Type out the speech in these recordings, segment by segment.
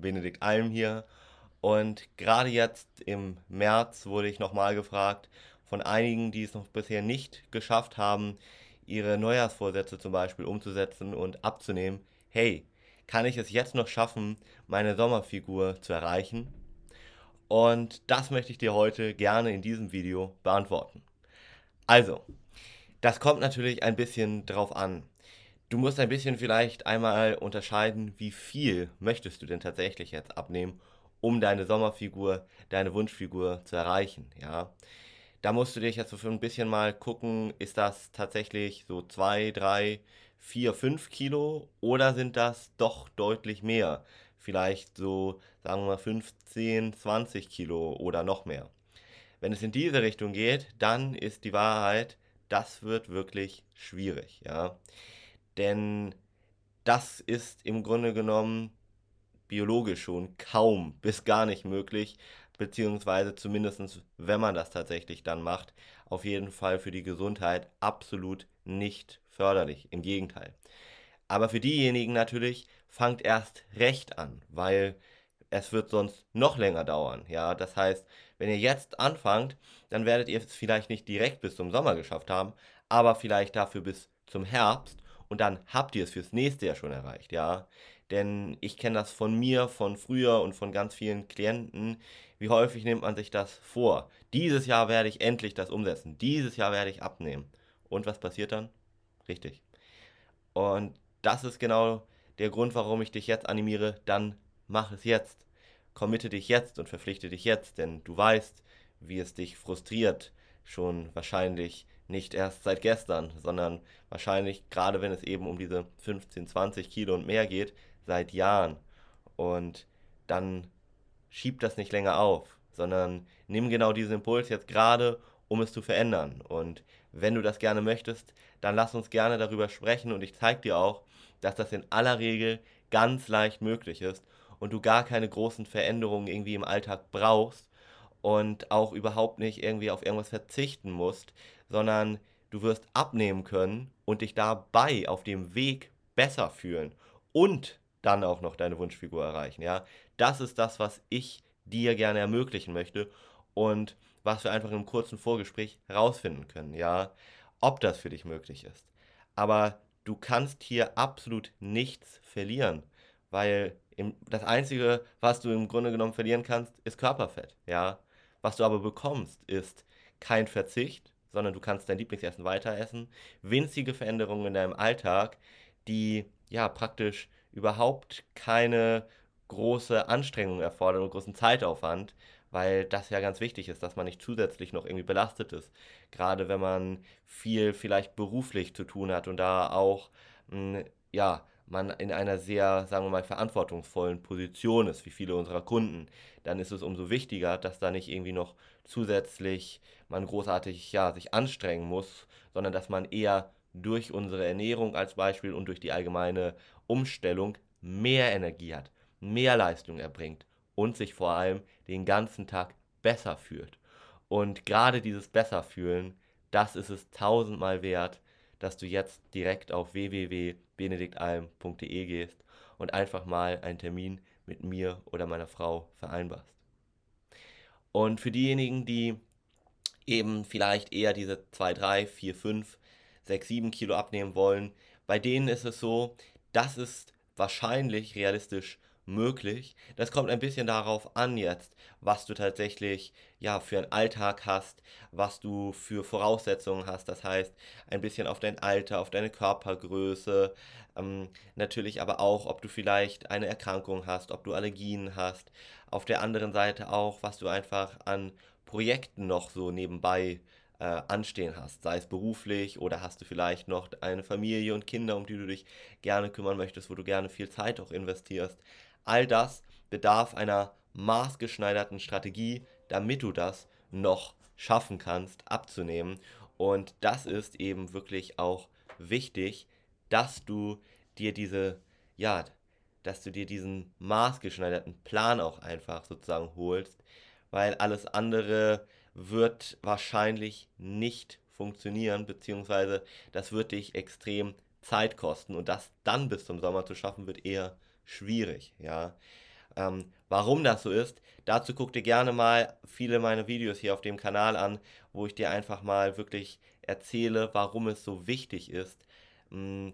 Benedikt Alm hier. Und gerade jetzt im März wurde ich nochmal gefragt von einigen, die es noch bisher nicht geschafft haben, ihre Neujahrsvorsätze zum Beispiel umzusetzen und abzunehmen. Hey, kann ich es jetzt noch schaffen, meine Sommerfigur zu erreichen? Und das möchte ich dir heute gerne in diesem Video beantworten. Also, das kommt natürlich ein bisschen drauf an. Du musst ein bisschen vielleicht einmal unterscheiden, wie viel möchtest du denn tatsächlich jetzt abnehmen, um deine Sommerfigur, deine Wunschfigur zu erreichen, ja. Da musst du dich jetzt so für ein bisschen mal gucken, ist das tatsächlich so 2, 3, 4, 5 Kilo oder sind das doch deutlich mehr? Vielleicht so, sagen wir mal, 15, 20 Kilo oder noch mehr. Wenn es in diese Richtung geht, dann ist die Wahrheit, das wird wirklich schwierig, ja. Denn das ist im Grunde genommen biologisch schon kaum bis gar nicht möglich, beziehungsweise zumindest, wenn man das tatsächlich dann macht, auf jeden Fall für die Gesundheit absolut nicht förderlich. Im Gegenteil. Aber für diejenigen natürlich, fangt erst recht an, weil es wird sonst noch länger dauern. Ja, das heißt, wenn ihr jetzt anfangt, dann werdet ihr es vielleicht nicht direkt bis zum Sommer geschafft haben, aber vielleicht dafür bis zum Herbst und dann habt ihr es fürs nächste Jahr schon erreicht, ja. Denn ich kenne das von mir, von früher und von ganz vielen Klienten. Wie häufig nimmt man sich das vor? Dieses Jahr werde ich endlich das umsetzen. Dieses Jahr werde ich abnehmen. Und was passiert dann? Richtig. Und das ist genau der Grund, warum ich dich jetzt animiere. Dann mach es jetzt. Committe dich jetzt und verpflichte dich jetzt, denn du weißt, wie es dich frustriert, schon wahrscheinlich nicht erst seit gestern, sondern wahrscheinlich gerade wenn es eben um diese 15, 20 Kilo und mehr geht, seit Jahren. Und dann schieb das nicht länger auf, sondern nimm genau diesen Impuls jetzt gerade, um es zu verändern. Und wenn du das gerne möchtest, dann lass uns gerne darüber sprechen und ich zeige dir auch, dass das in aller Regel ganz leicht möglich ist und du gar keine großen Veränderungen irgendwie im Alltag brauchst und auch überhaupt nicht irgendwie auf irgendwas verzichten musst, sondern du wirst abnehmen können und dich dabei auf dem Weg besser fühlen und dann auch noch deine Wunschfigur erreichen, ja? Das ist das, was ich dir gerne ermöglichen möchte und was wir einfach im kurzen Vorgespräch herausfinden können, ja, ob das für dich möglich ist. Aber du kannst hier absolut nichts verlieren, weil das Einzige, was du im Grunde genommen verlieren kannst, ist Körperfett, ja. Was du aber bekommst, ist kein Verzicht, sondern du kannst dein Lieblingsessen weiter essen, winzige Veränderungen in deinem Alltag, die ja praktisch überhaupt keine große Anstrengung erfordern und großen Zeitaufwand, weil das ja ganz wichtig ist, dass man nicht zusätzlich noch irgendwie belastet ist. Gerade wenn man viel vielleicht beruflich zu tun hat und da auch, mh, hm, ja, man in einer sehr, sagen wir mal, verantwortungsvollen Position ist, wie viele unserer Kunden, dann ist es umso wichtiger, dass da nicht irgendwie noch zusätzlich man großartig ja, sich anstrengen muss, sondern dass man eher durch unsere Ernährung als Beispiel und durch die allgemeine Umstellung mehr Energie hat, mehr Leistung erbringt und sich vor allem den ganzen Tag besser fühlt. Und gerade dieses Besserfühlen, das ist es tausendmal wert, dass du jetzt direkt auf www.benediktalm.de gehst und einfach mal einen Termin mit mir oder meiner Frau vereinbarst. Und für diejenigen, die eben vielleicht eher diese 2, 3, 4, 5, 6, 7 Kilo abnehmen wollen, bei denen ist es so, das ist wahrscheinlich realistisch möglich. Das kommt ein bisschen darauf an jetzt, was du tatsächlich ja für einen Alltag hast, was du für Voraussetzungen hast. Das heißt, ein bisschen auf dein Alter, auf deine Körpergröße, ähm, natürlich aber auch, ob du vielleicht eine Erkrankung hast, ob du Allergien hast. Auf der anderen Seite auch, was du einfach an Projekten noch so nebenbei äh, anstehen hast, sei es beruflich oder hast du vielleicht noch eine Familie und Kinder, um die du dich gerne kümmern möchtest, wo du gerne viel Zeit auch investierst. All das bedarf einer maßgeschneiderten Strategie, damit du das noch schaffen kannst, abzunehmen. Und das ist eben wirklich auch wichtig, dass du dir diese, ja, dass du dir diesen maßgeschneiderten Plan auch einfach sozusagen holst, weil alles andere wird wahrscheinlich nicht funktionieren, beziehungsweise das wird dich extrem Zeit kosten und das dann bis zum Sommer zu schaffen, wird eher schwierig, ja. Ähm, warum das so ist, dazu guck dir gerne mal viele meiner Videos hier auf dem Kanal an, wo ich dir einfach mal wirklich erzähle, warum es so wichtig ist, mh,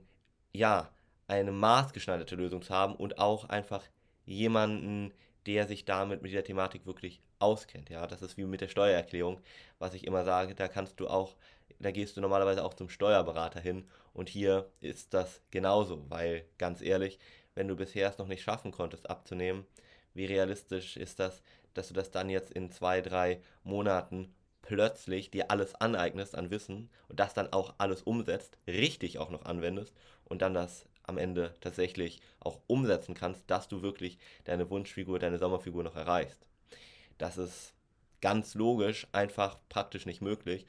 ja, eine maßgeschneiderte Lösung zu haben und auch einfach jemanden, der sich damit mit dieser Thematik wirklich auskennt. Ja, das ist wie mit der Steuererklärung, was ich immer sage, da kannst du auch, da gehst du normalerweise auch zum Steuerberater hin und hier ist das genauso, weil ganz ehrlich, wenn du bisher es noch nicht schaffen konntest abzunehmen, wie realistisch ist das, dass du das dann jetzt in zwei, drei Monaten plötzlich dir alles aneignest an Wissen und das dann auch alles umsetzt, richtig auch noch anwendest und dann das am Ende tatsächlich auch umsetzen kannst, dass du wirklich deine Wunschfigur, deine Sommerfigur noch erreichst. Das ist ganz logisch, einfach praktisch nicht möglich.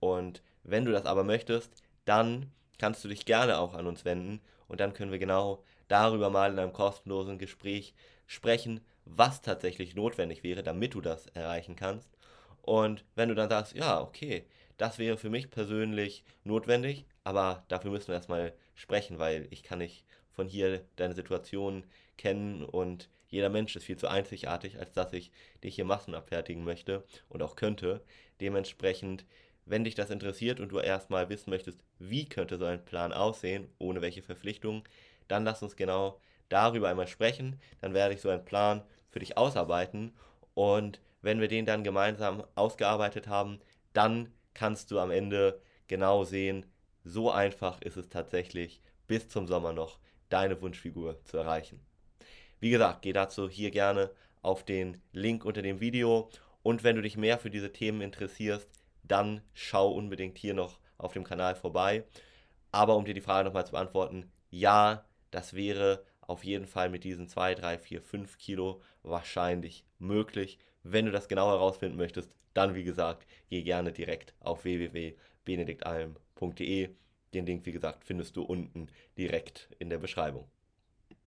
Und wenn du das aber möchtest, dann kannst du dich gerne auch an uns wenden und dann können wir genau darüber mal in einem kostenlosen Gespräch sprechen, was tatsächlich notwendig wäre, damit du das erreichen kannst. Und wenn du dann sagst, ja, okay, das wäre für mich persönlich notwendig, aber dafür müssen wir erstmal sprechen, weil ich kann nicht von hier deine Situation kennen und jeder Mensch ist viel zu einzigartig, als dass ich dich hier massenabfertigen möchte und auch könnte. Dementsprechend, wenn dich das interessiert und du erstmal wissen möchtest, wie könnte so ein Plan aussehen, ohne welche Verpflichtungen, dann lass uns genau darüber einmal sprechen. Dann werde ich so einen Plan für dich ausarbeiten und wenn wir den dann gemeinsam ausgearbeitet haben, dann kannst du am Ende genau sehen, so einfach ist es tatsächlich bis zum Sommer noch deine Wunschfigur zu erreichen. Wie gesagt, geh dazu hier gerne auf den Link unter dem Video und wenn du dich mehr für diese Themen interessierst, dann schau unbedingt hier noch auf dem Kanal vorbei. Aber um dir die Frage nochmal zu beantworten, ja, das wäre auf jeden Fall mit diesen 2, 3, 4, 5 Kilo wahrscheinlich möglich. Wenn du das genau herausfinden möchtest, dann wie gesagt, geh gerne direkt auf www.benediktalm.de. Den Link, wie gesagt, findest du unten direkt in der Beschreibung.